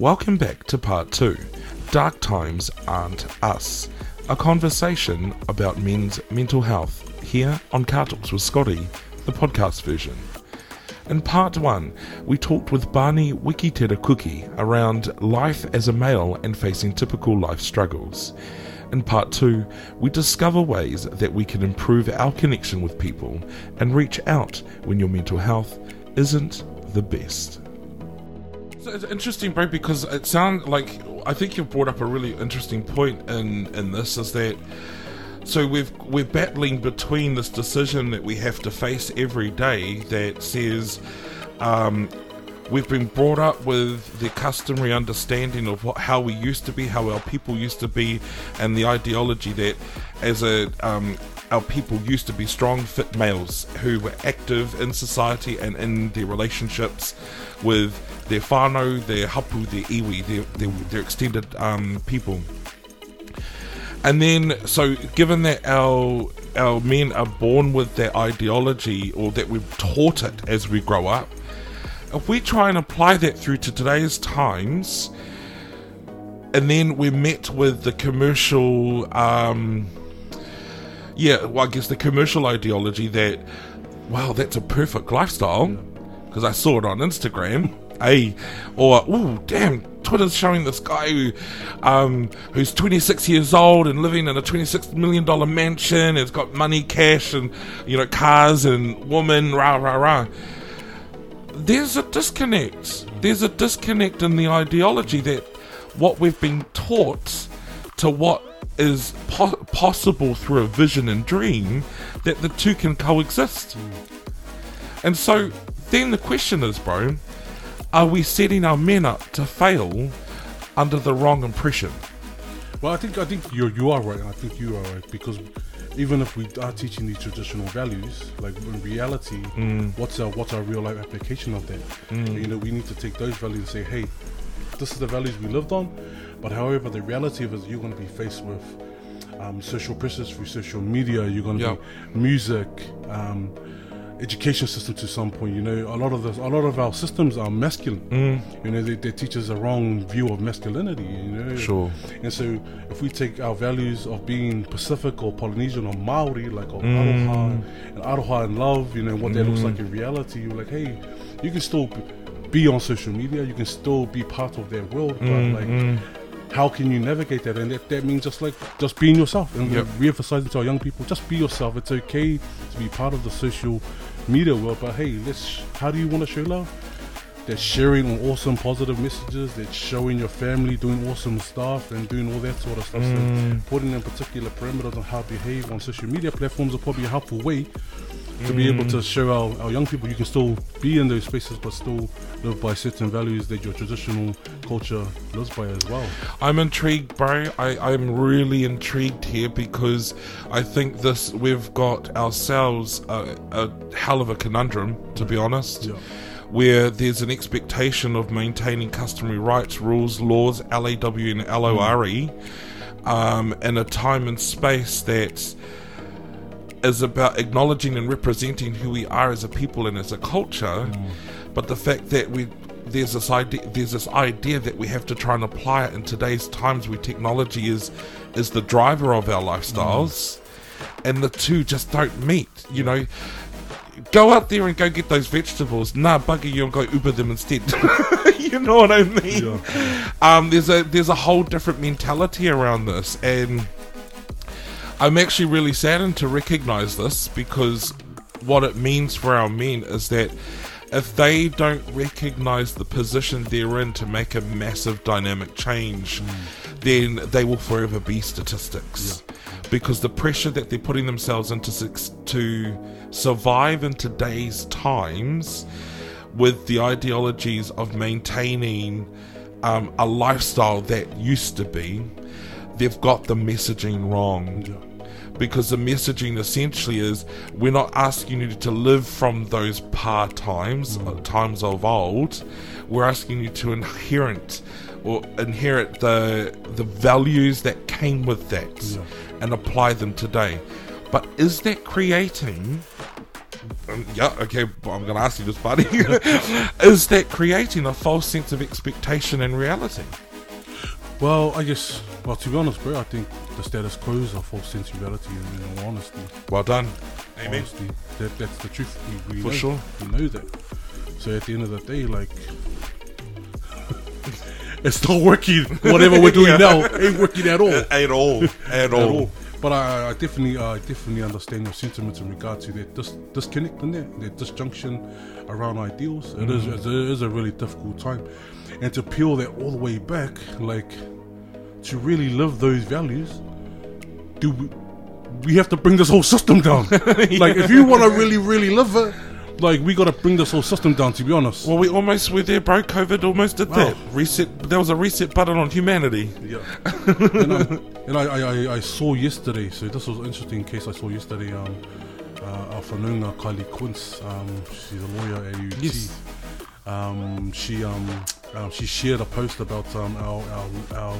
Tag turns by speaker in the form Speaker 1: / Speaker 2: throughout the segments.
Speaker 1: Welcome back to part two Dark Times Aren't Us, a conversation about men's mental health here on Car Talks with Scotty, the podcast version. In part one, we talked with Barney Wikitera around life as a male and facing typical life struggles. In part two, we discover ways that we can improve our connection with people and reach out when your mental health isn't the best. So it's interesting, bro, because it sounds like I think you've brought up a really interesting point in in this is that so we've we're battling between this decision that we have to face every day that says um, we've been brought up with the customary understanding of what, how we used to be, how our people used to be, and the ideology that as a um, our people used to be strong, fit males who were active in society and in their relationships with their whānau, their hapu, their iwi, their, their, their extended um, people. And then, so given that our our men are born with that ideology, or that we've taught it as we grow up, if we try and apply that through to today's times, and then we're met with the commercial, um, yeah, well, I guess the commercial ideology that, wow, that's a perfect lifestyle, because I saw it on Instagram. Hey, or oh damn, Twitter's showing this guy who, um, who's 26 years old and living in a 26 million dollar mansion. Has got money, cash, and you know cars and woman. Rah rah rah. There's a disconnect. There's a disconnect in the ideology that what we've been taught to what is po- possible through a vision and dream that the two can coexist. And so then the question is, bro, are we setting our men up to fail under the wrong impression?
Speaker 2: Well, I think I think you you are right. I think you are right because even if we are teaching these traditional values, like in reality, mm. what's our what's our real life application of that? Mm. You know, we need to take those values and say, hey, this is the values we lived on. But however, the reality is it is you're going to be faced with um, social pressures through social media. You're going to
Speaker 1: Yep.
Speaker 2: be music. Um, education system to some point you know a lot of the, a lot of our systems are masculine mm. you know they, they teach us a wrong view of masculinity you know
Speaker 1: Sure.
Speaker 2: and so if we take our values of being Pacific or Polynesian or Maori like of mm. aroha and aroha and love you know what that looks mm. like in reality you're like hey you can still be on social media you can still be part of their world but like how can you navigate that? And that, that means just like just being yourself and
Speaker 1: Yep.
Speaker 2: re-emphasizing to our young people, just be yourself. It's okay to be part of the social media world, but hey, let's. How do you want to show love? That's sharing awesome positive messages. They're showing your family doing awesome stuff and doing all that sort of stuff. So mm. putting in particular parameters on how to behave on social media platforms are probably a helpful way to be able to mm. show our, our young people you can still be in those spaces but still live by certain values that your traditional culture lives by as well.
Speaker 1: I'm intrigued, bro. I, I'm really intrigued here because I think this we've got ourselves a, a hell of a conundrum, to be honest.
Speaker 2: Yeah.
Speaker 1: Where there's an expectation of maintaining customary rights, rules, laws, LAW and LORE, um, in a time and space that is about acknowledging and representing who we are as a people and as a culture, but the fact that we there's this idea there's this idea that we have to try and apply it in today's times where technology is is the driver of our lifestyles, and the two just don't meet. You know, go out there and go get those vegetables. Nah, bugger you and go Uber them instead. you know what I mean? Um, there's a there's a whole different mentality around this, and I'm actually really saddened to recognize this because what it means for our men is that if they don't recognize the position they're in to make a massive dynamic change, then they will forever be statistics. Because the pressure that they're putting themselves into to survive in today's times with the ideologies of maintaining um, a lifestyle that used to be, they've got the messaging wrong because the messaging essentially is we're not asking you to live from those par times, uh, times of old. We're asking you to inherit or inherit the the values that came with that and apply them today. But is that creating um, yeah, okay, but I'm going to ask you this, buddy. is that creating a false sense of expectation and reality?
Speaker 2: Well, I guess. Well, to be honest, bro, I think the status quo is a false sense of reality. In, in all honesty,
Speaker 1: Well done. Amen.
Speaker 2: honesty, that, that's the truth. We, we
Speaker 1: For
Speaker 2: know,
Speaker 1: sure.
Speaker 2: we know that. So at the end of the day, like, it's not working. Whatever we're doing
Speaker 1: Yeah.
Speaker 2: now ain't working at all.
Speaker 1: At all. At all.
Speaker 2: But I, I definitely, uh, I definitely understand your sentiments in regard to that dis- disconnect in there, that disjunction around ideals. It is, it is a really difficult time, and to peel that all the way back, like to really live those values, do we, we have to bring this whole system down? Like, if you want to really, really live it, like we got to bring this whole system down. To be honest,
Speaker 1: Well, we almost were there, bro. COVID almost did that. Reset. There was a reset button on humanity.
Speaker 2: Yeah. and I, and I, I, I, saw yesterday, so this was an interesting case I saw yesterday. Um, uh, our whanaunga Kylie Quince, um, she's a lawyer at UT.
Speaker 1: Yes.
Speaker 2: Um, she um, um, she shared a post about um, our, our, our,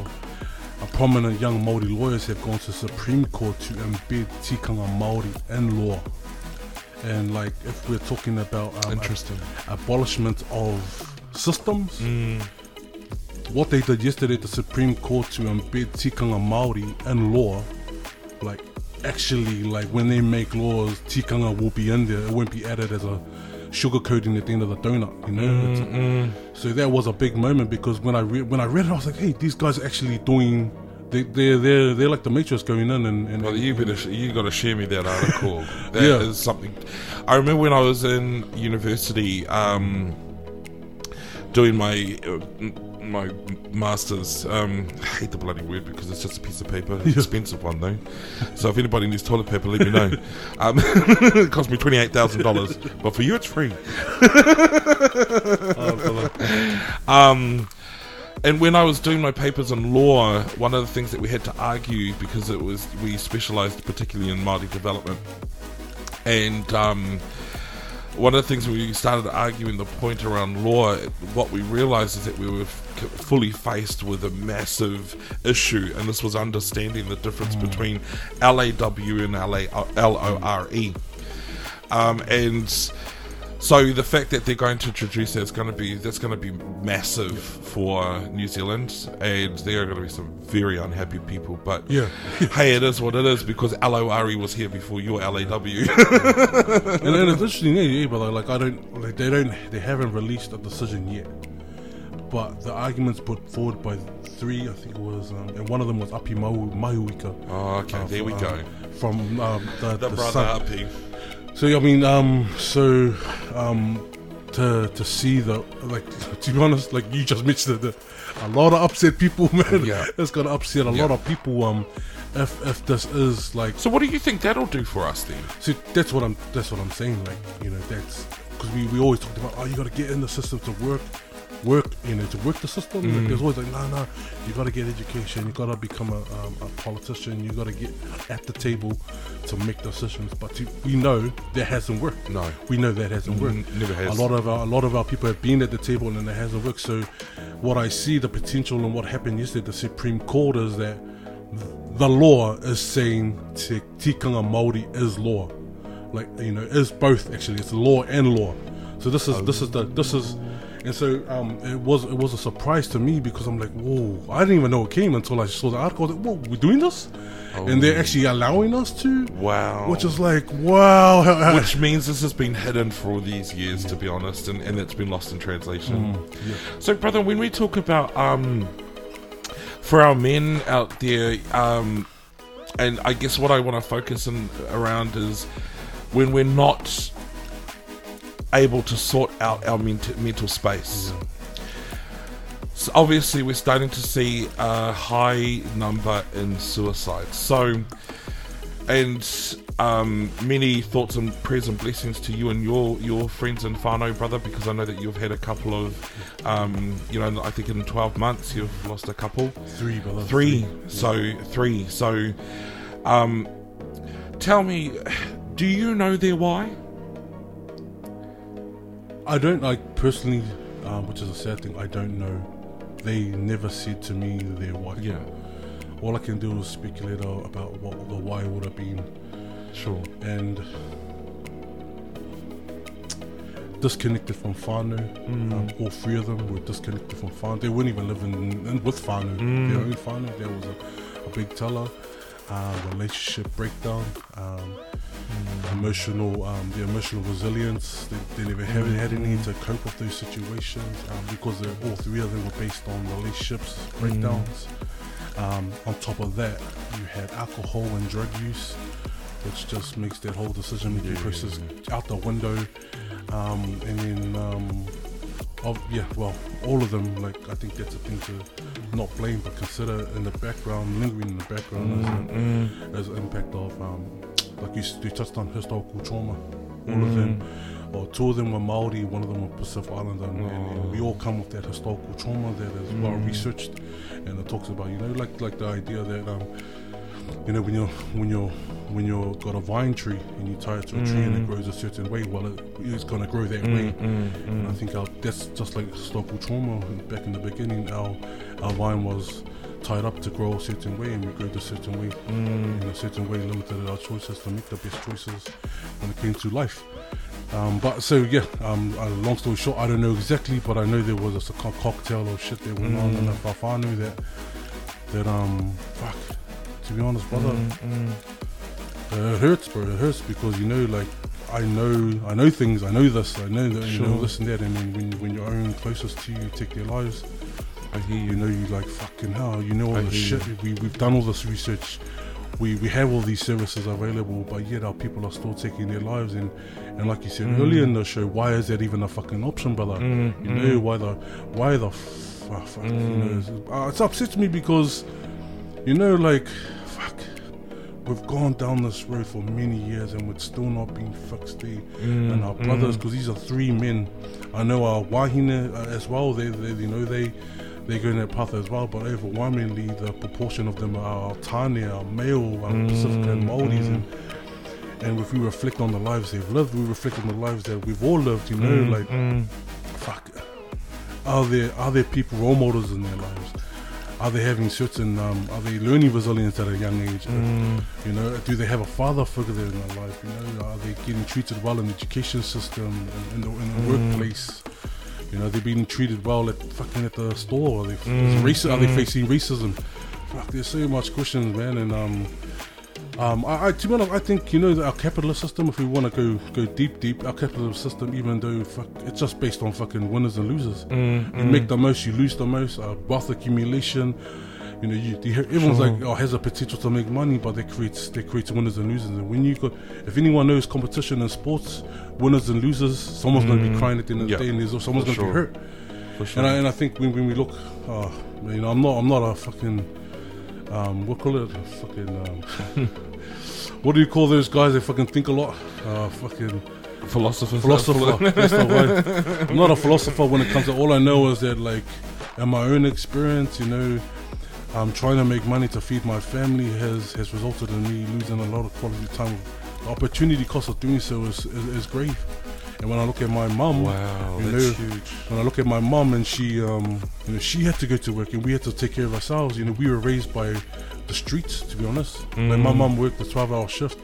Speaker 2: our prominent young Maori lawyers have gone to Supreme Court to embed tikanga Maori in law. And like, if we're talking about um,
Speaker 1: Interesting.
Speaker 2: abolishment of systems,
Speaker 1: Mm.
Speaker 2: what they did yesterday at the Supreme Court to embed tikanga Maori in law, like actually, like when they make laws, tikanga will be in there. It won't be added as a sugar coating at the end of the donut. You know. It's- So that was a big moment because when I re- when I read it, I was like, hey, these guys are actually doing. They, they're they're they're like the Matrix going in and, and
Speaker 1: Well, you better sh- you got to share me that article. That is
Speaker 2: Yeah.
Speaker 1: something. I remember when I was in university, um, doing my uh, my masters. Um, I hate the bloody word because it's just a piece of paper, expensive one though. So if anybody needs toilet paper, let me know. Um, it cost me twenty eight thousand dollars, but for you it's free. Um, and when I was doing my papers in law, one of the things that we had to argue because it was we specialised particularly in Māori development, and um, one of the things we started arguing the point around law, what we realised is that we were fully faced with a massive issue, and this was understanding the difference between LAW and LA, LORE. Um, and so the fact that they're going to introduce that is going to be that's going to be massive for New Zealand, and there are going to be some very unhappy people. But
Speaker 2: Yeah.
Speaker 1: hey, it is what it is because LORE was here before your LAW.
Speaker 2: and then it's interesting, yeah, yeah, but like I don't, like they don't, they haven't released a decision yet. But the arguments put forward by three, I think it was, um, and one of them was Api Mau, Mauika.
Speaker 1: oh, okay, there we
Speaker 2: um,
Speaker 1: go.
Speaker 2: From um, the,
Speaker 1: The
Speaker 2: the
Speaker 1: brother
Speaker 2: son.
Speaker 1: Api.
Speaker 2: So I mean, um, so um, to to see the like, to be honest, like you just mentioned, it, a lot of upset people, man.
Speaker 1: Yeah.
Speaker 2: it's gonna upset a
Speaker 1: Yeah.
Speaker 2: lot of people. Um, if if this is like
Speaker 1: So what do you think that'll do for us then?
Speaker 2: See, that's what I'm. That's what I'm saying. Like, you know, that's because we, we always talked about. Oh, you got to get in the system to work, work. You know, to work the system. Like, there's always like, nah, nah. You got to get education. You got to become a, um, a politician. You got to get at the table to make decisions. But to, we know that hasn't worked.
Speaker 1: No.
Speaker 2: we know that hasn't worked.
Speaker 1: Mm, never has.
Speaker 2: A lot of our, a lot of our people have been at the table and it hasn't worked. So, what I see the potential and what happened yesterday, at the Supreme Court is that the law is saying te, tikanga Maori is law, like you know, is both actually. It's law and law. So this is this is the this is, and so um, it was it was a surprise to me because I'm like, whoa, I didn't even know it came until I saw the article. Like, whoa, we're doing this, and they're actually allowing us to,
Speaker 1: Wow.
Speaker 2: which is like, wow.
Speaker 1: Which means this has been hidden for all these years, to be honest, and, and it's been lost in translation. So, brother, when we talk about um, for our men out there, um, and I guess what I want to focus in around is when we're not able to sort out our ment- mental space. So obviously, we're starting to see a high number in suicide. So, and um, many thoughts and prayers and blessings to you and your your friends and Fano brother, because I know that you've had a couple of, um, you know, I think in 12 months you've lost a couple.
Speaker 2: Three, brother.
Speaker 1: Three. So, three. So, um, tell me, do you know their why?
Speaker 2: I don't like personally, um, which is a sad thing. I don't know. They never said to me their why.
Speaker 1: Yeah,
Speaker 2: All I can do is speculate uh, about what the why would have been,
Speaker 1: sure.
Speaker 2: and disconnected from whānau.
Speaker 1: Mm.
Speaker 2: Um, all three of them were disconnected from whānau. They weren't even living in, with whānau,
Speaker 1: Mm.
Speaker 2: their own whānau. There was a, a big teller, um, relationship breakdown, um, emotional, um, the emotional resilience. They, they never had, had any to cope with those situations um, because all three of them were based on relationships breakdowns. Um, on top of that, you had alcohol and drug use, which just makes that whole decision making
Speaker 1: Yeah.
Speaker 2: process out the window. Um, and then, um, of, yeah, well, all of them, like, I think that's a thing to not blame, but consider in the background, lingering in the background
Speaker 1: Mm.
Speaker 2: as, a, as an impact of, um, like you, you touched on historical trauma. All of them, or two of them were Maori, one of them were Pacific Islander, and, and
Speaker 1: Oh.
Speaker 2: we all come with that historical trauma that is well
Speaker 1: Mm.
Speaker 2: researched, and it talks about you know like like the idea that um, you know when you're when you're when you're got a vine tree and you tie it to a tree and it
Speaker 1: Mm.
Speaker 2: grows a certain way, well it is going to grow that
Speaker 1: Mm,
Speaker 2: way.
Speaker 1: mm,
Speaker 2: And I
Speaker 1: mm.
Speaker 2: think our, that's just like historical trauma. Back in the beginning, our our vine was tied up to grow a certain way, and we grew a certain way.
Speaker 1: Mm.
Speaker 2: In a certain way, limited our choices to make the best choices when it came to life. Um, but so yeah, um, uh, long story short, I don't know exactly, but I know there was a, co- cocktail of shit that went on in the
Speaker 1: Mm.
Speaker 2: Fafanu that that um fuck. To be honest, brother,
Speaker 1: Mm, mm.
Speaker 2: uh, it hurts, bro. It hurts because you know, like, I know, I know things. I know this. I know that. You know this and that. And then when when your own closest to you take their lives,
Speaker 1: I hear
Speaker 2: you know, you like fucking hell. You know all
Speaker 1: I
Speaker 2: the shit. We we've done all this research. We we have all these services available, but yet our people are still taking their lives. And and like you said
Speaker 1: Mm.
Speaker 2: earlier in the show, why is that even a fucking option, brother?
Speaker 1: Mm,
Speaker 2: You
Speaker 1: mm.
Speaker 2: know why the why the fuck, fuck you
Speaker 1: Mm.
Speaker 2: know it's, uh, it's upsets me because you know like fuck we've gone down this road for many years and we're still not being fixed there
Speaker 1: Mm,
Speaker 2: and our brothers
Speaker 1: mm.
Speaker 2: because these are three men I know our wahine uh, as well they, they you know they they go in that path as well but overwhelmingly the proportion of them are Tane, our male our
Speaker 1: Mm,
Speaker 2: Pacific and Māoris
Speaker 1: mm.
Speaker 2: and and if we reflect on the lives they've lived we reflect on the lives that we've all lived you know
Speaker 1: Mm,
Speaker 2: like
Speaker 1: mm.
Speaker 2: fuck are there are there people role models in their lives are they having certain um, are they learning resilience at a young age
Speaker 1: Mm.
Speaker 2: you know do they have a father figure there in their life you know are they getting treated well in the education system and in the, in the
Speaker 1: Mm.
Speaker 2: workplace you know they're being treated well at fucking at the store are they,
Speaker 1: Mm,
Speaker 2: raci- are they
Speaker 1: mm.
Speaker 2: facing racism fuck there's so much questions man and um um, I, I, to be honest, I think you know that our capitalist system. If we want to go go deep, deep, our capitalist system, even though fuck, it's just based on fucking winners and losers.
Speaker 1: Mm,
Speaker 2: You
Speaker 1: mm.
Speaker 2: make the most, you lose the most. Uh, wealth accumulation. You know, you, you hear, everyone's
Speaker 1: Sure.
Speaker 2: like, oh, has a potential to make money, but they create they create winners and losers. And when you got, if anyone knows competition in sports, winners and losers, someone's going to be
Speaker 1: Mm.
Speaker 2: crying at the end of the day, and there's someone's going to
Speaker 1: sure.
Speaker 2: be hurt.
Speaker 1: Sure.
Speaker 2: And I, and I think when, when we look, uh, you know, I'm not I'm not a fucking um, what call it, fucking. Um, what do you call those guys that fucking think a lot? Uh, fucking
Speaker 1: philosopher.
Speaker 2: philosopher. That's the word. I'm not a philosopher when it comes to. All I know is that, like, in my own experience, you know, I'm trying to make money to feed my family has has resulted in me losing a lot of quality time. The opportunity cost of doing so is is, is grave. And when I look at my mum,
Speaker 1: Wow,
Speaker 2: You know,
Speaker 1: huge.
Speaker 2: when I look at my mum and she, um, you know, she had to go to work and we had to take care of ourselves. You know, we were raised by the streets, to be honest. Like my
Speaker 1: Mm.
Speaker 2: mum worked a 12-hour shift,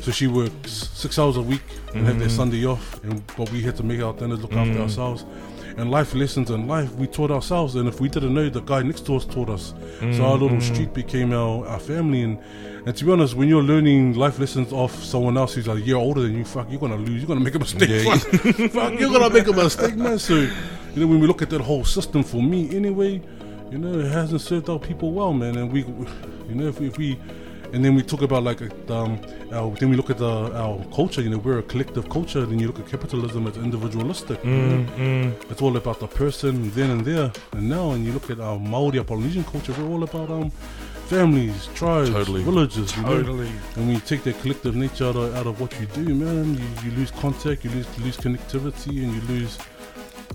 Speaker 2: so she worked six hours a week and had their
Speaker 1: Mm.
Speaker 2: Sunday off. And but we had to make our dinners, look after
Speaker 1: Mm.
Speaker 2: ourselves. And life lessons and life, we taught ourselves. And if we didn't know, the guy next to us taught us. So our little
Speaker 1: Mm, mm.
Speaker 2: street became our, our family. And and to be honest, when you're learning life lessons off someone else who's like a year older than you, fuck, you're gonna lose. You're gonna make a mistake.
Speaker 1: Yeah,
Speaker 2: fuck, fuck, you're gonna make a mistake, man. So, you know, when we look at that whole system, for me anyway, you know, it hasn't served our people well, man. And we, you know, if we, if we and then we talk about like um, our, then we look at the, our culture. You know, we're a collective culture. Then you look at capitalism as individualistic.
Speaker 1: Mm, mm.
Speaker 2: It's all about the person then and there and now. And you look at our Maori, our Polynesian culture. We're all about um, families, tribes,
Speaker 1: Totally.
Speaker 2: villages. You know?
Speaker 1: Totally.
Speaker 2: And when you take that collective nature out of, out of what you do, man, you, you lose contact, you lose you lose connectivity, and you lose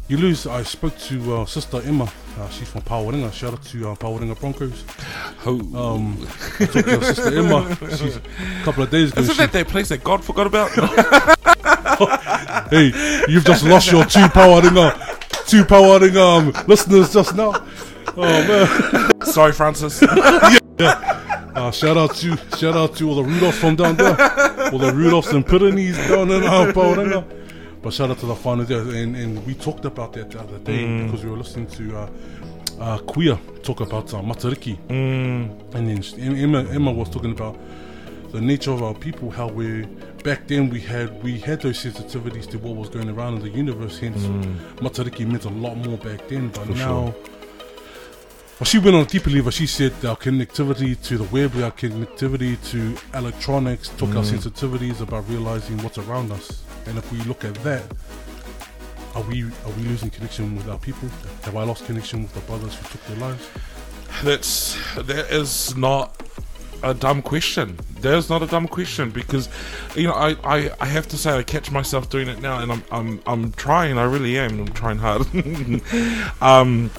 Speaker 2: you lose. I spoke to uh, Sister Emma. Uh, she's from Pawarenga. Shout out to uh, Pawarenga Broncos.
Speaker 1: Ho.
Speaker 2: Um, I talked to Sister Emma. She's a couple of days ago.
Speaker 1: Isn't
Speaker 2: she-
Speaker 1: that that place that God forgot about?
Speaker 2: hey, you've just lost your two Pawarenga, two Pawarenga um, listeners just now. Oh man.
Speaker 1: Sorry, Francis.
Speaker 2: Uh, shout out to shout out to all the Rudolphs from down there, all the Rudolphs and Pyrenees down in uh, Pawarenga. But shout out to the whānau and, and we talked about that the other day
Speaker 1: Mm.
Speaker 2: because we were listening to uh, uh, Queer talk about uh, Matariki,
Speaker 1: Mm,
Speaker 2: and then Emma, Emma was talking about the nature of our people, how we back then we had we had those sensitivities to what was going around in the universe. Hence, Matariki meant a lot more back then, but
Speaker 1: Mm. For
Speaker 2: now.
Speaker 1: sure.
Speaker 2: Well, she went on a deeper level. She said our connectivity to the web, our connectivity to electronics, took our
Speaker 1: Mm.
Speaker 2: sensitivities about realizing what's around us. And if we look at that, are we are we losing connection with our people? Have I lost connection with the brothers who took their lives?
Speaker 1: that's that is not a dumb question. That is not a dumb question because, you know, I, I, I have to say I catch myself doing it now, and I'm I'm I'm trying. I really am. I'm trying hard. um,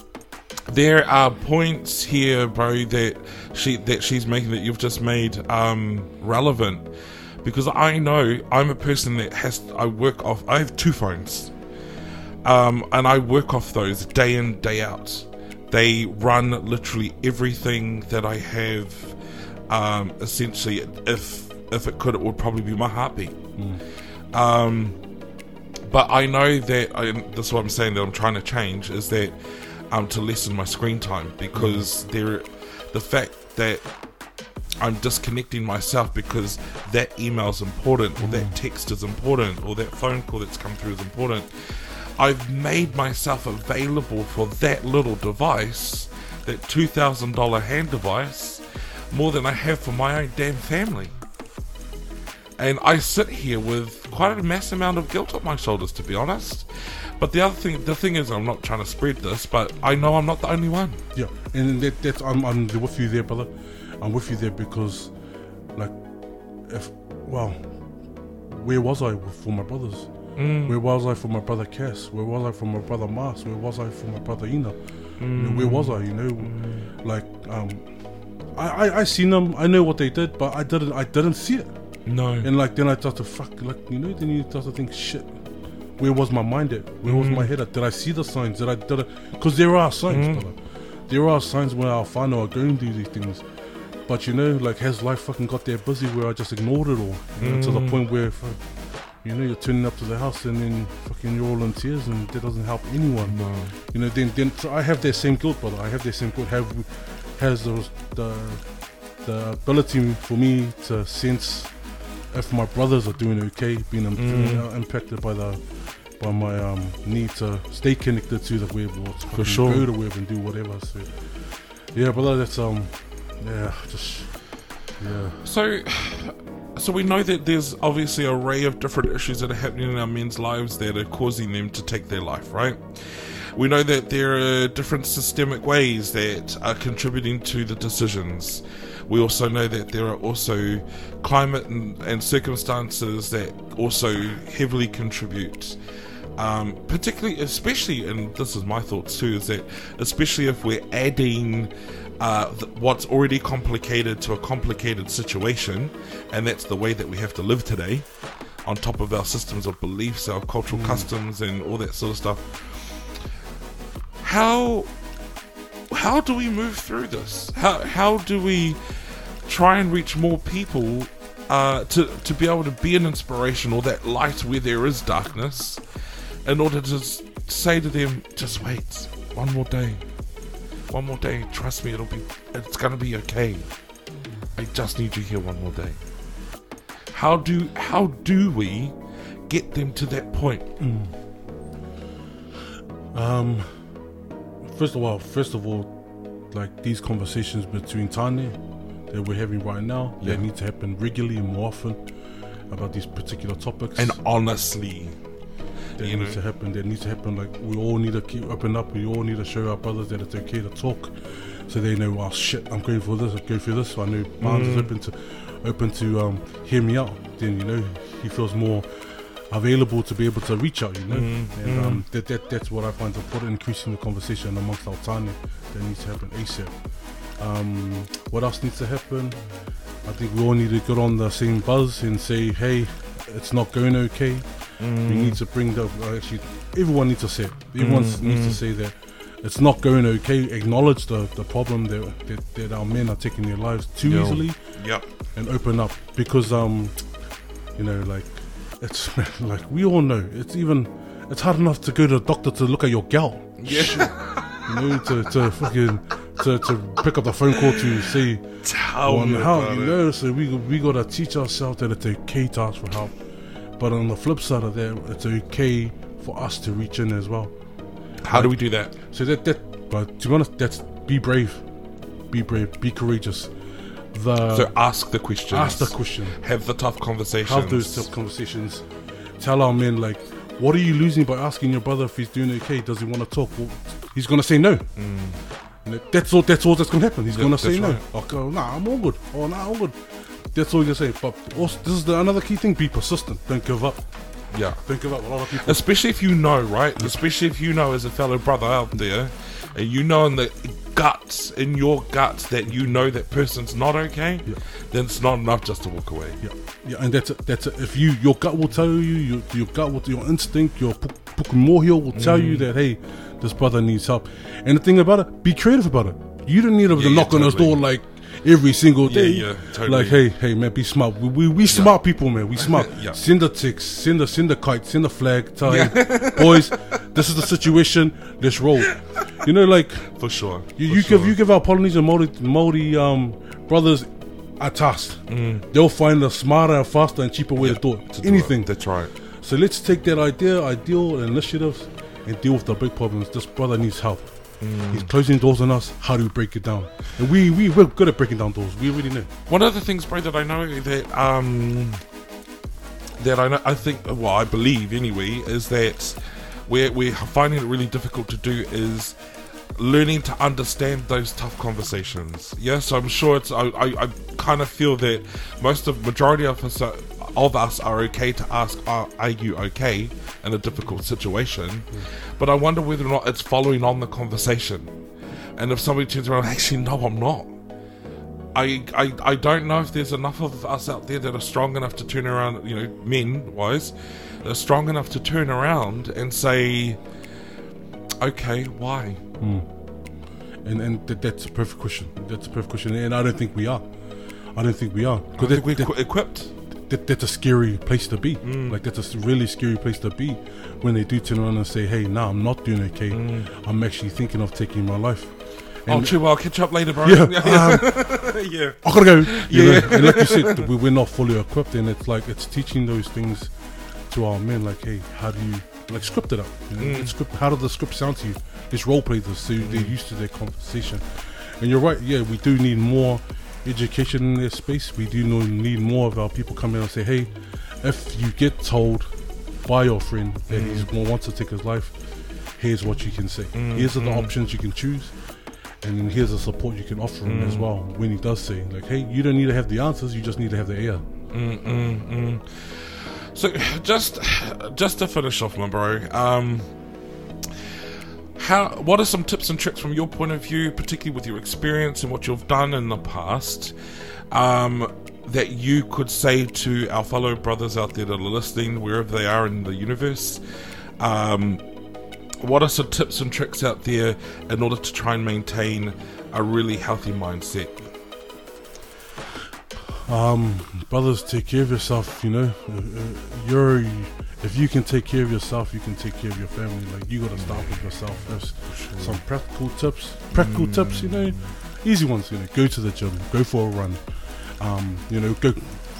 Speaker 1: there are points here, bro, that she that she's making that you've just made um relevant because I know I'm a person that has I work off. I have two phones. um, and I work off those day in day out. They run literally everything that I have. Um, essentially, if if it could, it would probably be my heartbeat. Um, but I know that I, this is what I'm saying that I'm trying to change is that um, to lessen my screen time because there, the fact that I'm disconnecting myself because that email is important, or that mm-hmm. text is important, or that phone call that's come through is important. I've made myself available for that little device, that $2,000 hand device, more than I have for my own damn family. And I sit here with quite a mass amount of guilt on my shoulders, to be honest. But the other thing, the thing is, I'm not trying to spread this, but I know I'm not the only one.
Speaker 2: Yeah, and that, that's I'm, I'm with you there, brother. I'm with you there because, like, if well, where was I for my brothers? Mm. Where was I for my brother Cass? Where was I for my brother Mars? Where was I for my brother Ina? You know, where was I? You know, mm. like um, I, I I seen them. I know what they did, but I didn't. I didn't see it.
Speaker 1: No.
Speaker 2: And like then I start to fuck like you know then you start to think shit. Where was my mind at? Where was my mm. head at? Did I see the signs? Did I did I? Because there are signs, brother. There are signs where our whānau are going through these things. But you know, like has life fucking got there busy where I just ignored it all you know, to the point where, you know, you're turning up to the house and then fucking you're all in tears and that doesn't help anyone.
Speaker 1: No.
Speaker 2: You know, then then so I have that same guilt, brother. I have that same guilt. Have has those, the the ability for me to sense if my brothers are doing okay, being
Speaker 1: Mm.
Speaker 2: impacted by the by my um, need to stay connected to the web or to
Speaker 1: sure.
Speaker 2: go to the web and do whatever. So yeah, brother, that's um yeah, just yeah.
Speaker 1: So, so we know that there's obviously a array of different issues that are happening in our men's lives that are causing them to take their life, right? We know that there are different systemic ways that are contributing to the decisions. We also know that there are also climate and, and circumstances that also heavily contribute. Um, particularly, especially, and this is my thoughts too, is that especially if we're adding uh, th- what's already complicated to a complicated situation, and that's the way that we have to live today, on top of our systems of beliefs, our cultural customs, and all that sort of stuff. How how do we move through this? How how do we try and reach more people uh, to to be able to be an inspiration or that light where there is darkness, in order to say to them, just wait one more day, one more day. Trust me, it'll be it's gonna be okay. I just need you here one more day. How do how do we get them to that point?
Speaker 2: Um, first of all, first of all, like these conversations between Tane that we're having right now,
Speaker 1: Yeah.
Speaker 2: they need to happen regularly and more often about these particular topics.
Speaker 1: And honestly,
Speaker 2: that
Speaker 1: you
Speaker 2: needs
Speaker 1: know-
Speaker 2: to happen. That needs to happen. Like we all need to keep open up. We all need to show our brothers that it's okay to talk, so they know. Oh shit, I'm going for this. I'm going for this. So I know Barnes
Speaker 1: Mm.
Speaker 2: is open to open to um, hear me out. Then you know he feels more available to be able to reach out. You know,
Speaker 1: Mm,
Speaker 2: and um, that, that that's what I find important. Increasing the conversation amongst our tane that needs to happen ASAP. Um, what else needs to happen? I think we all need to get on the same buzz and say, hey, it's not going okay. We need to bring the actually everyone needs to say it. Everyone
Speaker 1: Mm,
Speaker 2: needs
Speaker 1: mm.
Speaker 2: to say that it's not going okay. Acknowledge the, the problem that, that that our men are taking their lives too
Speaker 1: Yeah.
Speaker 2: easily
Speaker 1: Yep.
Speaker 2: and open up because um you know like it's like we all know. It's even it's hard enough to go to the doctor to look at your gout.
Speaker 1: Yeah.
Speaker 2: You know, to, to fucking to, to pick up the phone call to say
Speaker 1: Tell
Speaker 2: on how you know. So we we gotta teach ourselves that it's okay to ask for help, but on the flip side of that, it's okay for us to reach in as well.
Speaker 1: How do we do that?
Speaker 2: So that that, but to be honest, that's be brave, be brave, be courageous. The
Speaker 1: So ask the questions.
Speaker 2: ask the question,
Speaker 1: Have the tough conversations.
Speaker 2: have those tough conversations. Tell our men like, what are you losing by asking your brother if he's doing okay? Does he want to talk? Well, he's gonna say no. That- that's all. That's all that's gonna happen. He's
Speaker 1: Mm. Yep,
Speaker 2: gonna say
Speaker 1: that's
Speaker 2: no.
Speaker 1: right.
Speaker 2: Okay, oh, nah, I'm all good. Oh, nah, I'm all good. That's all you're saying. But also, this is the, another key thing: be persistent. Don't give up.
Speaker 1: Yeah.
Speaker 2: Don't give up. A lot of people.
Speaker 1: Especially if you know, right? Especially if you know as a fellow brother out there, and you know in the guts, in your guts, that you know that person's not okay,
Speaker 2: Yeah.
Speaker 1: then it's not enough just to walk away.
Speaker 2: Yeah, yeah, and that's it. That's it. If you your gut will tell you, your, your gut will, your instinct, your pu- pukumohio will tell
Speaker 1: Mm.
Speaker 2: you that hey, this brother needs help. And the thing about it, be creative about it. You don't need to
Speaker 1: Yeah,
Speaker 2: knock
Speaker 1: yeah,
Speaker 2: on his door like every single day.
Speaker 1: yeah, totally.
Speaker 2: Like hey, hey man, be smart. We we, we smart people, man. We smart.
Speaker 1: Yeah.
Speaker 2: Send the text, send the send the kite, send the flag. Tell him, boys, this is the situation. Let's roll. You know, like
Speaker 1: For sure.
Speaker 2: you,
Speaker 1: For
Speaker 2: you
Speaker 1: sure.
Speaker 2: give you give our Polynesian Maori, Maori um, brothers a task. They'll find a smarter, and faster, and cheaper way to do it.
Speaker 1: to do
Speaker 2: Anything.
Speaker 1: it. That's right.
Speaker 2: So let's take that idea, ideal, and initiatives, and deal with the big problems. This brother needs help. He's closing doors on us. How do we break it down? And we we we're good at breaking down doors. We really know.
Speaker 1: One of the things, bro, that I know that um that I know, I think, well, I believe anyway, is that we're we're finding it really difficult to do is learning to understand those tough conversations. Yes, yeah, so I'm sure it's. I, I, I kind of feel that most of majority of us are, of us are okay to ask, are, "Are you okay?" in a difficult situation, hmm. but I wonder whether or not it's following on the conversation. And if somebody turns around, actually, no, I'm not. I, I, I don't know if there's enough of us out there that are strong enough to turn around, you know, men wise, that are strong enough to turn around and say, okay, why? Hmm.
Speaker 2: And and th- that's a perfect question. That's a perfect question. And I don't think we are. I don't think we are.
Speaker 1: I think we're equi- equipped.
Speaker 2: That, that's a scary place to be.
Speaker 1: Mm.
Speaker 2: Like that's a really scary place to be when they do turn around and say, "Hey, nah, I'm not doing okay. I'm actually thinking of taking my life."
Speaker 1: Mm. Oh,
Speaker 2: And-
Speaker 1: true. Well, I'll catch up later, bro.
Speaker 2: Yeah,
Speaker 1: yeah.
Speaker 2: I gotta go. You
Speaker 1: Yeah.
Speaker 2: know, and like you said, we- we're not fully equipped, and it's like it's teaching those things to our men. Like, hey, how do you like script it up? You know,
Speaker 1: Mm.
Speaker 2: Script. How does the script sound to you? Let's role play this so they're used to their conversation. And you're right. Yeah, we do need more education in this space. We do know, need more of our people come in and say, hey, if you get told by your friend that he's
Speaker 1: Mm.
Speaker 2: going wants to take his life, here's what you can say. Here's are the options you can choose and here's the support you can offer him
Speaker 1: Mm.
Speaker 2: as well when he does say like hey you don't need to have the answers you just need to have the ear
Speaker 1: So, just just to finish off, my bro. Um, how? What are some tips and tricks from your point of view, particularly with your experience and what you've done in the past, um, that you could say to our fellow brothers out there that are listening, wherever they are in the universe? Um, what are some tips and tricks out there in order to try and maintain a really healthy mindset?
Speaker 2: um brothers take care of yourself you know Uh, uh, you're if you can take care of yourself you can take care of your family. Like you gotta start with yourself. First some practical tips practical tips you know. Easy ones you know. Go to the gym. Go for a run. Um you know go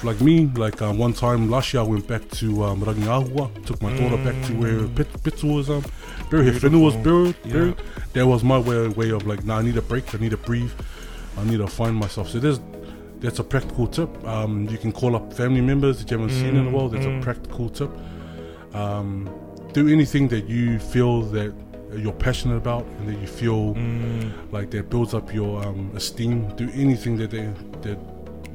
Speaker 2: like me like uh, one time last year I went back to um, Rangiahua took my daughter back to where Pit, Pitu was um buried her was buried,
Speaker 1: Yeah.
Speaker 2: buried that was my way, way of like nah I need a break. I need to breathe. I need to find myself. So there's that's a practical tip. Um, you can call up family members that you haven't seen in a while. That's a practical tip. Um, do anything that you feel that you're passionate about and that you feel like that builds up your um, esteem. Do anything that they, that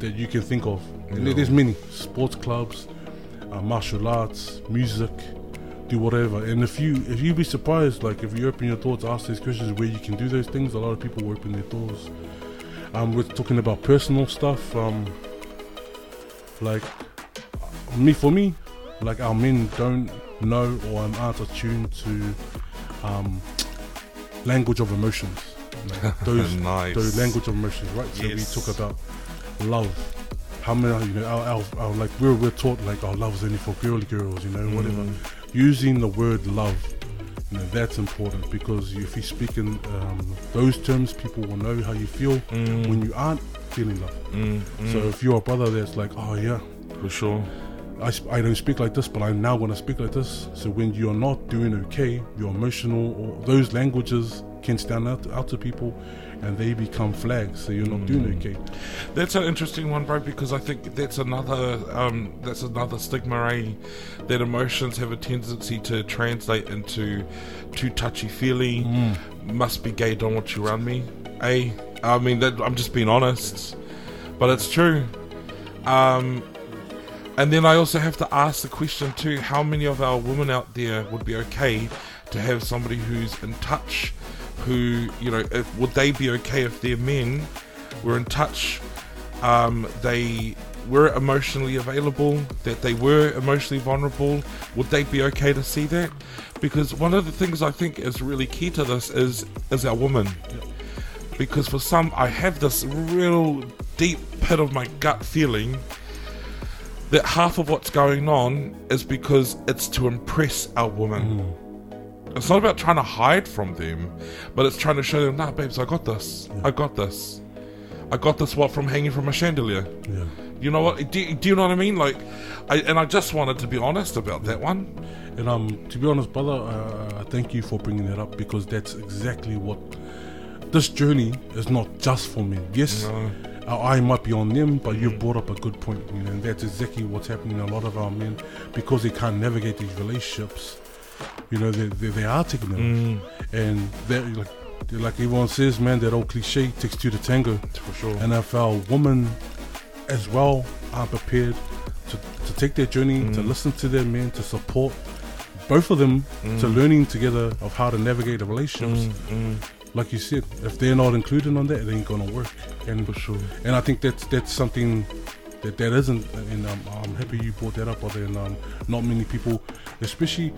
Speaker 2: that you can think of. And there's many sports clubs, uh, martial arts, music. Do whatever, and if you if you be surprised, like if you open your door to ask these questions where you can do those things, a lot of people will open their doors. Um, we're talking about personal stuff. Um, like me for me, like our men don't know or aren't attuned to um, language of emotions. Like those
Speaker 1: Nice.
Speaker 2: those language of emotions, right? So
Speaker 1: Yes.
Speaker 2: we talk about love, how many you know our, our, our like we're we're taught like our love is only for girly girls, you know, whatever. Using the word love, you know, that's important because if you speak in um, those terms, people will know how you feel when you aren't feeling love. So if you're a brother that's like, oh yeah,
Speaker 1: For sure.
Speaker 2: I, I don't speak like this, but I'm now going to speak like this. So when you're not doing okay, you're emotional, or those languages can stand out, out to people and they become flags. So you're not doing okay.
Speaker 1: That's an interesting one, bro, because I think that's another um, that's another stigma, eh? That emotions have a tendency to translate into too touchy feely. Must be gay, don't want you around me, eh? I mean, that, I'm just being honest, but it's true. Um, and then I also have to ask the question too: How many of our women out there would be okay to have somebody who's in touch? Who you know, if, would they be okay if their men were in touch? Um, they were emotionally available, that they were emotionally vulnerable. Would they be okay to see that? Because one of the things I think is really key to this is is our woman because for some I have this real deep pit of my gut feeling that half of what's going on is because it's to impress our women. It's not about trying to hide from them, but it's trying to show them, nah, babes, I got this. I got this. I got this what from hanging from a chandelier.
Speaker 2: Yeah.
Speaker 1: You know what? Do, do you know what I mean? Like, I, and I just wanted to be honest about that one.
Speaker 2: And um, to be honest, brother, uh, thank you for bringing that up because that's exactly what this journey is not just for men. Yes,
Speaker 1: No.
Speaker 2: Our eye might be on them, but you've brought up a good point, you know, and that's exactly what's happening to a lot of our men because they can't navigate these relationships. You know, they, they, they are taking them, and that like like everyone says, man, that old cliche takes two to tango.
Speaker 1: For sure.
Speaker 2: And if our women as well are prepared to, to take their journey,
Speaker 1: Mm.
Speaker 2: to listen to their men, to support both of them
Speaker 1: Mm.
Speaker 2: to learning together of how to navigate the relationships. Like you said, if they're not included on that, it ain't gonna work. And
Speaker 1: For sure.
Speaker 2: and I think that's that's something that that isn't. And um, I'm happy you brought that up. But then um, not many people, especially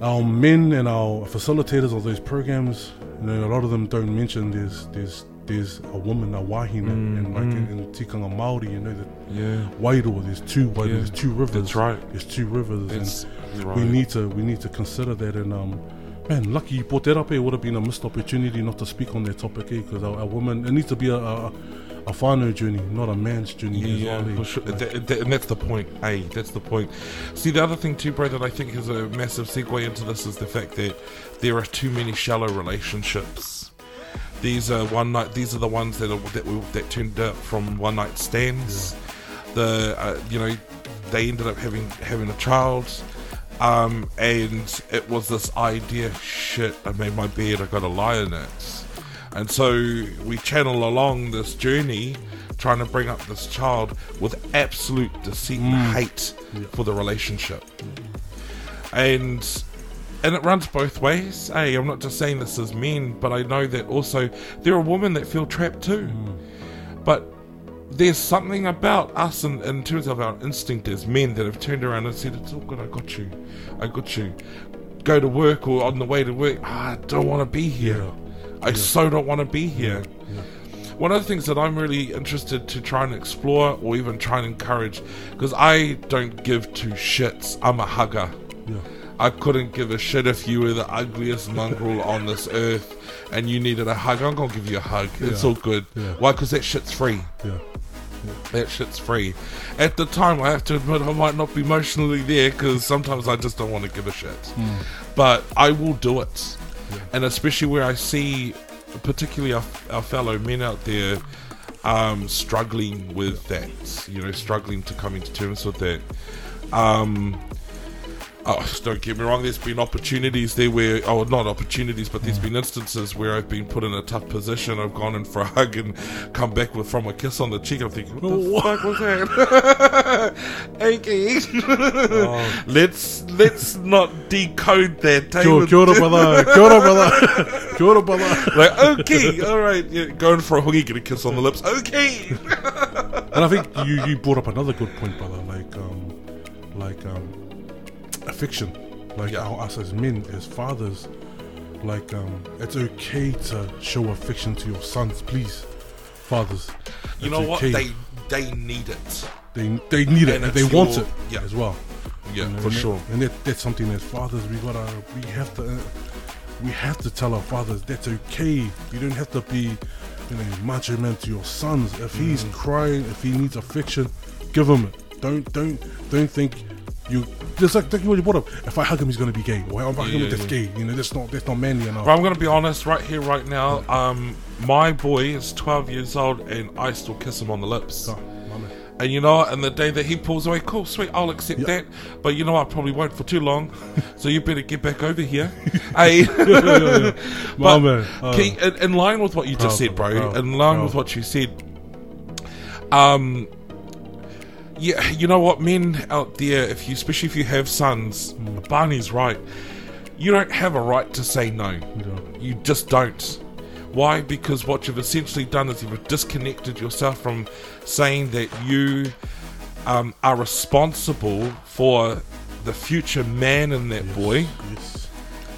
Speaker 2: our men and our facilitators of those programs, you know, a lot of them don't mention there's there's there's a woman, a wahine, and like in, in tikanga Maori, you know that
Speaker 1: Yeah.
Speaker 2: wairua, there's two wairua,
Speaker 1: Yeah,
Speaker 2: there's two rivers.
Speaker 1: that's right.
Speaker 2: There's two rivers,
Speaker 1: That's
Speaker 2: and
Speaker 1: right.
Speaker 2: we need to we need to consider that. And um, man, lucky you brought that up. It would have been a missed opportunity not to speak on that topic, eh? Because our, our woman, it needs to be a a, a whānau journey, not a man's journey.
Speaker 1: Yeah,
Speaker 2: well, eh?
Speaker 1: for sure.
Speaker 2: Like,
Speaker 1: Th- th- and that's the point. Hey, that's the point. See, the other thing too, bro, that I think is a massive segue into this is the fact that there are too many shallow relationships. These are one night. These are the ones that are, that we, that turned up from one night stands. The uh, you know they ended up having having a child. Um, and it was this idea, shit, I made my bed, I gotta lie in it. And so we channel along this journey trying to bring up this child with absolute deceit and hate for the relationship. And and it runs both ways. Hey, I'm not just saying this as men, but I know that also there are women that feel trapped too. But there's something about us in, in terms of our instinct as men that have turned around and said, It's all good, I got you. I got you. Go to work or on the way to work, "Ah, I don't want to be here. I so don't want to be here. One of the things that I'm really interested to try and explore or even try and encourage, because I don't give two shits, I'm a hugger.
Speaker 2: yeah,
Speaker 1: I couldn't give a shit if you were the ugliest mongrel on this earth and you needed a hug. I'm gonna give you a hug. It's
Speaker 2: Yeah.
Speaker 1: all good.
Speaker 2: Yeah.
Speaker 1: Why? Because that shit's free.
Speaker 2: yeah,
Speaker 1: That shit's free. At the time, I have to admit, I might not be emotionally there because sometimes I just don't want to give a shit. But I will do it. And especially where I see, particularly our, our fellow men out there, um, struggling with that, you know, struggling to come into terms with that. Um, Oh, don't get me wrong. There's been opportunities there where, oh, not opportunities, but there's been instances where I've been put in a tough position. I've gone in for a hug and come back with from a kiss on the cheek. I'm thinking, what the fuck was that? okay,
Speaker 2: Oh.
Speaker 1: let's let's not decode that.
Speaker 2: Kia, kia ora, brother. Kia ora, brother. Kia ora, brother.
Speaker 1: like, okay, all right, yeah, going for a huggy, get a kiss on the lips. Okay,
Speaker 2: And I think you, you brought up another good point, brother. Like um, like um, affection. Like
Speaker 1: Yeah.
Speaker 2: our, us as men, as fathers, like um, it's okay to show affection to your sons, please. fathers.
Speaker 1: You know what? They they need it.
Speaker 2: they they need it
Speaker 1: And
Speaker 2: and they
Speaker 1: it's
Speaker 2: want it
Speaker 1: yeah.
Speaker 2: as well.
Speaker 1: Yeah,
Speaker 2: You know,
Speaker 1: for
Speaker 2: and that-
Speaker 1: sure.
Speaker 2: and that, that's something as fathers we gotta we have to uh, we have to tell our fathers that's okay. You don't have to be you know macho man to your sons. If he's
Speaker 1: Mm.
Speaker 2: crying, if he needs affection, give him it. Don't don't don't think you just like like what you brought up. If I hug him, he's gonna be gay. Or if I hug him,
Speaker 1: Yeah,
Speaker 2: that's
Speaker 1: yeah.
Speaker 2: gay. You know that's not that's not manly enough.
Speaker 1: But I'm gonna be honest right here, right now. Um, my boy is 12 years old, and I still kiss him on the lips.
Speaker 2: Oh.
Speaker 1: And you know? And the day that he pulls away, cool, sweet, I'll accept
Speaker 2: Yeah.
Speaker 1: that. But you know? I probably won't for too long. so you better get back over here. hey,
Speaker 2: My
Speaker 1: But
Speaker 2: man. Uh,
Speaker 1: in, in line with what you just
Speaker 2: Oh,
Speaker 1: said, bro. in line with what you said. Um. Yeah, you know what, men out there, if you, especially if you have sons. Barney's right. You don't have a right to say no.
Speaker 2: Yeah.
Speaker 1: You just don't. Why? Because what you've essentially done is you've disconnected yourself from saying that you um, are responsible for the future man in that boy.
Speaker 2: Yes.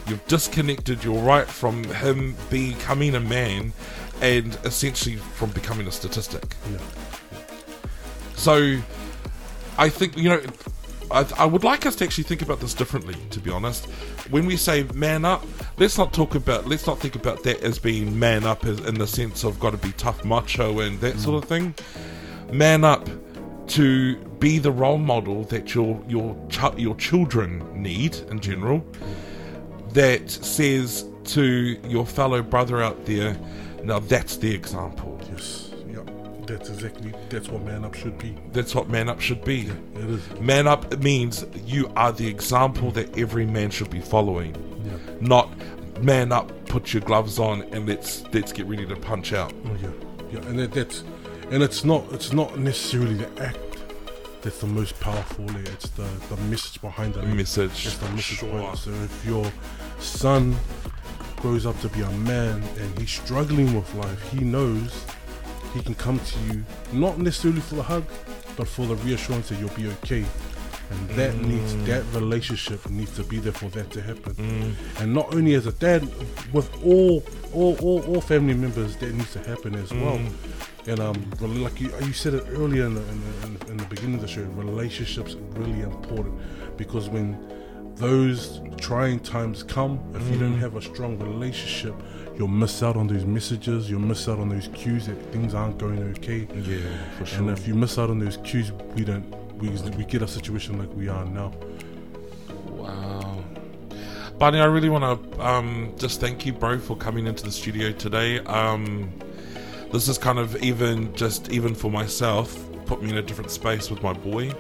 Speaker 1: You've disconnected your right from him becoming a man and essentially from becoming a statistic.
Speaker 2: Yeah.
Speaker 1: So, I think you know, I, I would like us to actually think about this differently. To be honest, when we say man up, let's not talk about let's not think about that as being man up as in the sense of got to be tough macho and that sort of thing. Man up to be the role model that your your ch- your children need in general. That says to your fellow brother out there, now that's the example.
Speaker 2: Yes. Yeah. That's exactly that's what man up should be.
Speaker 1: That's what man up should be.
Speaker 2: It is.
Speaker 1: Man up means you are the example that every man should be following.
Speaker 2: Yeah.
Speaker 1: Not man up, put your gloves on, and let's let's get ready to punch out.
Speaker 2: Oh yeah, yeah, and that, that's and it's not it's not necessarily the act that's the most powerful. It's the the message behind it. eh.
Speaker 1: Message.
Speaker 2: It's the message
Speaker 1: Sure.
Speaker 2: behind it. So if your son grows up to be a man and he's struggling with life, he knows he can come to you not necessarily for the hug, but for the reassurance that you'll be okay. And that mm. needs that relationship needs to be there for that to happen. Mm. And not only as a dad, with all all, all, all family members, that needs to happen as well. Mm. And um, like you, you said it earlier in the, in, the, in, the, in the beginning of the show, relationships are really important because when those trying times come, if you don't have a strong relationship, you'll miss out on those messages. You'll miss out on those cues that things aren't going okay.
Speaker 1: Yeah, for sure.
Speaker 2: And if you miss out on those cues, we don't. We, we get a situation like we are now.
Speaker 1: Wow. Barney, I really want to um, just thank you, bro, for coming into the studio today. Um, this is kind of even just even for myself, put me in a different space with my boy.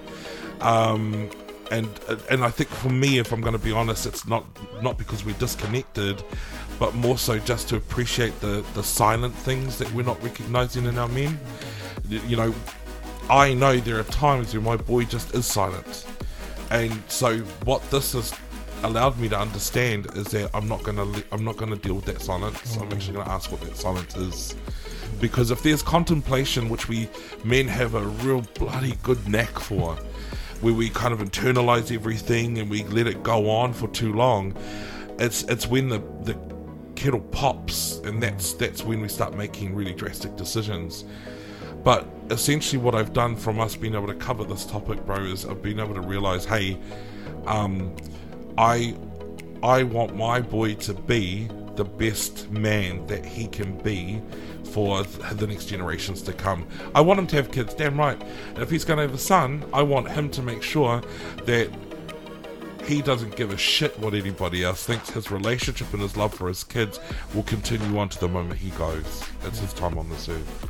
Speaker 1: Um, and and I think for me, if I'm going to be honest, it's not not because we're disconnected, but more so just to appreciate the the silent things that we're not recognizing in our men. You know, I know there are times when my boy just is silent. And so what this has allowed me to understand is that I'm not gonna li- I'm not gonna deal with that silence. I'm mm. actually gonna ask what that silence is. Because if there's contemplation, which we men have a real bloody good knack for, where we kind of internalize everything and we let it go on for too long, it's it's when the the kettle pops and that's that's when we start making really drastic decisions. But essentially, what I've done from us being able to cover this topic, bro, is I've been able to realize, hey, um, I, I want my boy to be the best man that he can be for the next generations to come. I want him to have kids, damn right. And if he's going to have a son, I want him to make sure that he doesn't give a shit what anybody else thinks. His relationship and his love for his kids will continue on to the moment he goes. It's his time on this earth.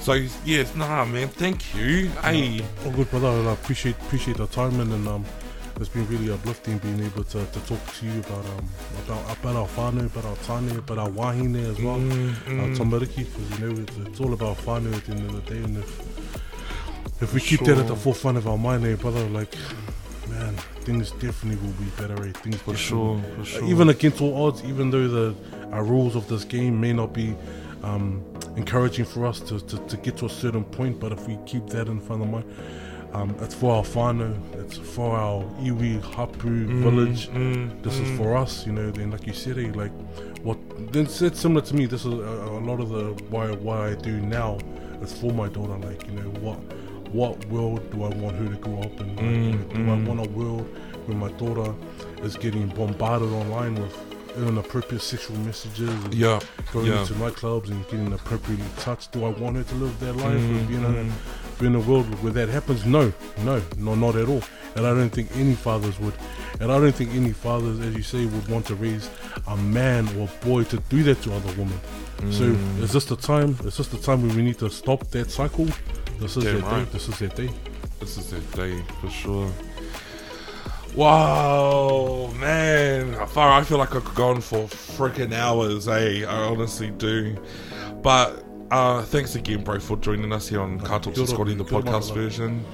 Speaker 1: So yes, nah, man. Thank you. Hey,
Speaker 2: Oh, good brother. I appreciate appreciate the time and, and um, it's been really uplifting being able to, to talk to you about um about about our whānau, about our tāne, about our wahine as well, our tamariki, because you know it's, it's all about whānau at the end of the day, and if if we keep that at the forefront of our mind, eh, brother, like man, things definitely will be better. Eh? Things
Speaker 1: for sure, for sure.
Speaker 2: even against all odds, even though the our rules of this game may not be um, encouraging for us to, to, to get to a certain point, but if we keep that in front of mind, um, it's for our whānau, it's for our iwi, hapu, village.
Speaker 1: mm,
Speaker 2: This is for us, you know. Then, like you said, eh, like what it's, it's similar to me. This is a, a lot of the why why I do now is for my daughter. Like you know what what world do I want her to grow up in? Like, you know, do I want a world where my daughter is getting bombarded online with inappropriate sexual messages?
Speaker 1: Yeah.
Speaker 2: going
Speaker 1: Yeah.
Speaker 2: into nightclubs and getting appropriately touched. Do I want her to live that life?
Speaker 1: Mm,
Speaker 2: being, in a, being in a world where that happens? No, no, no, not at all. And I don't think any fathers would. And I don't think any fathers, as you say, would want to raise a man or a boy to do that to other women. So
Speaker 1: Mm.
Speaker 2: is this the time? Is this the time when we need to stop that cycle? This is
Speaker 1: Damn
Speaker 2: that
Speaker 1: right.
Speaker 2: day. This is that day.
Speaker 1: This is that day for sure. Wow, man. Far, I feel like I could go on for freaking hours, eh? I honestly do. But uh, thanks again, bro, for joining us here on Car Talks
Speaker 2: Kia
Speaker 1: with
Speaker 2: ora,
Speaker 1: Scotty, the podcast version.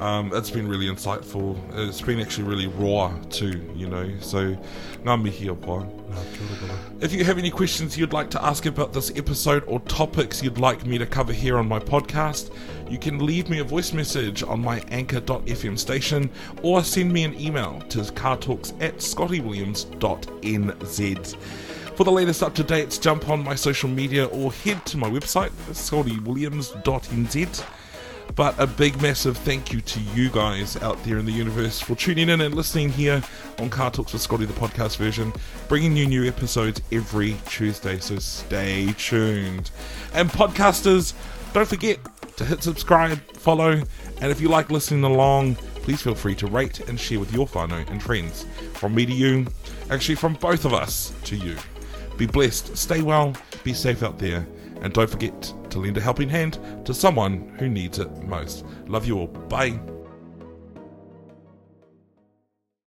Speaker 1: Um, it's been really insightful. It's been actually really raw too, you know. So, ngā mihi o pai.
Speaker 2: Nah, kia ora, brother.
Speaker 1: If you have any questions you'd like to ask about this episode or topics you'd like me to cover here on my podcast, you can leave me a voice message on my anchor.fm station or send me an email to cartalks at scottywilliams.nz. For the latest up to dates, jump on my social media or head to my website, scottywilliams.nz. But a big, massive thank you to you guys out there in the universe for tuning in and listening here on Car Talks with Scotty, the podcast version, bringing you new episodes every Tuesday. So stay tuned. And podcasters, don't forget to hit subscribe, follow, and if you like listening along, please feel free to rate and share with your whānau and friends. From me to you, actually from both of us to you. Be blessed, stay well, be safe out there, and don't forget to lend a helping hand to someone who needs it most. Love you all. Bye.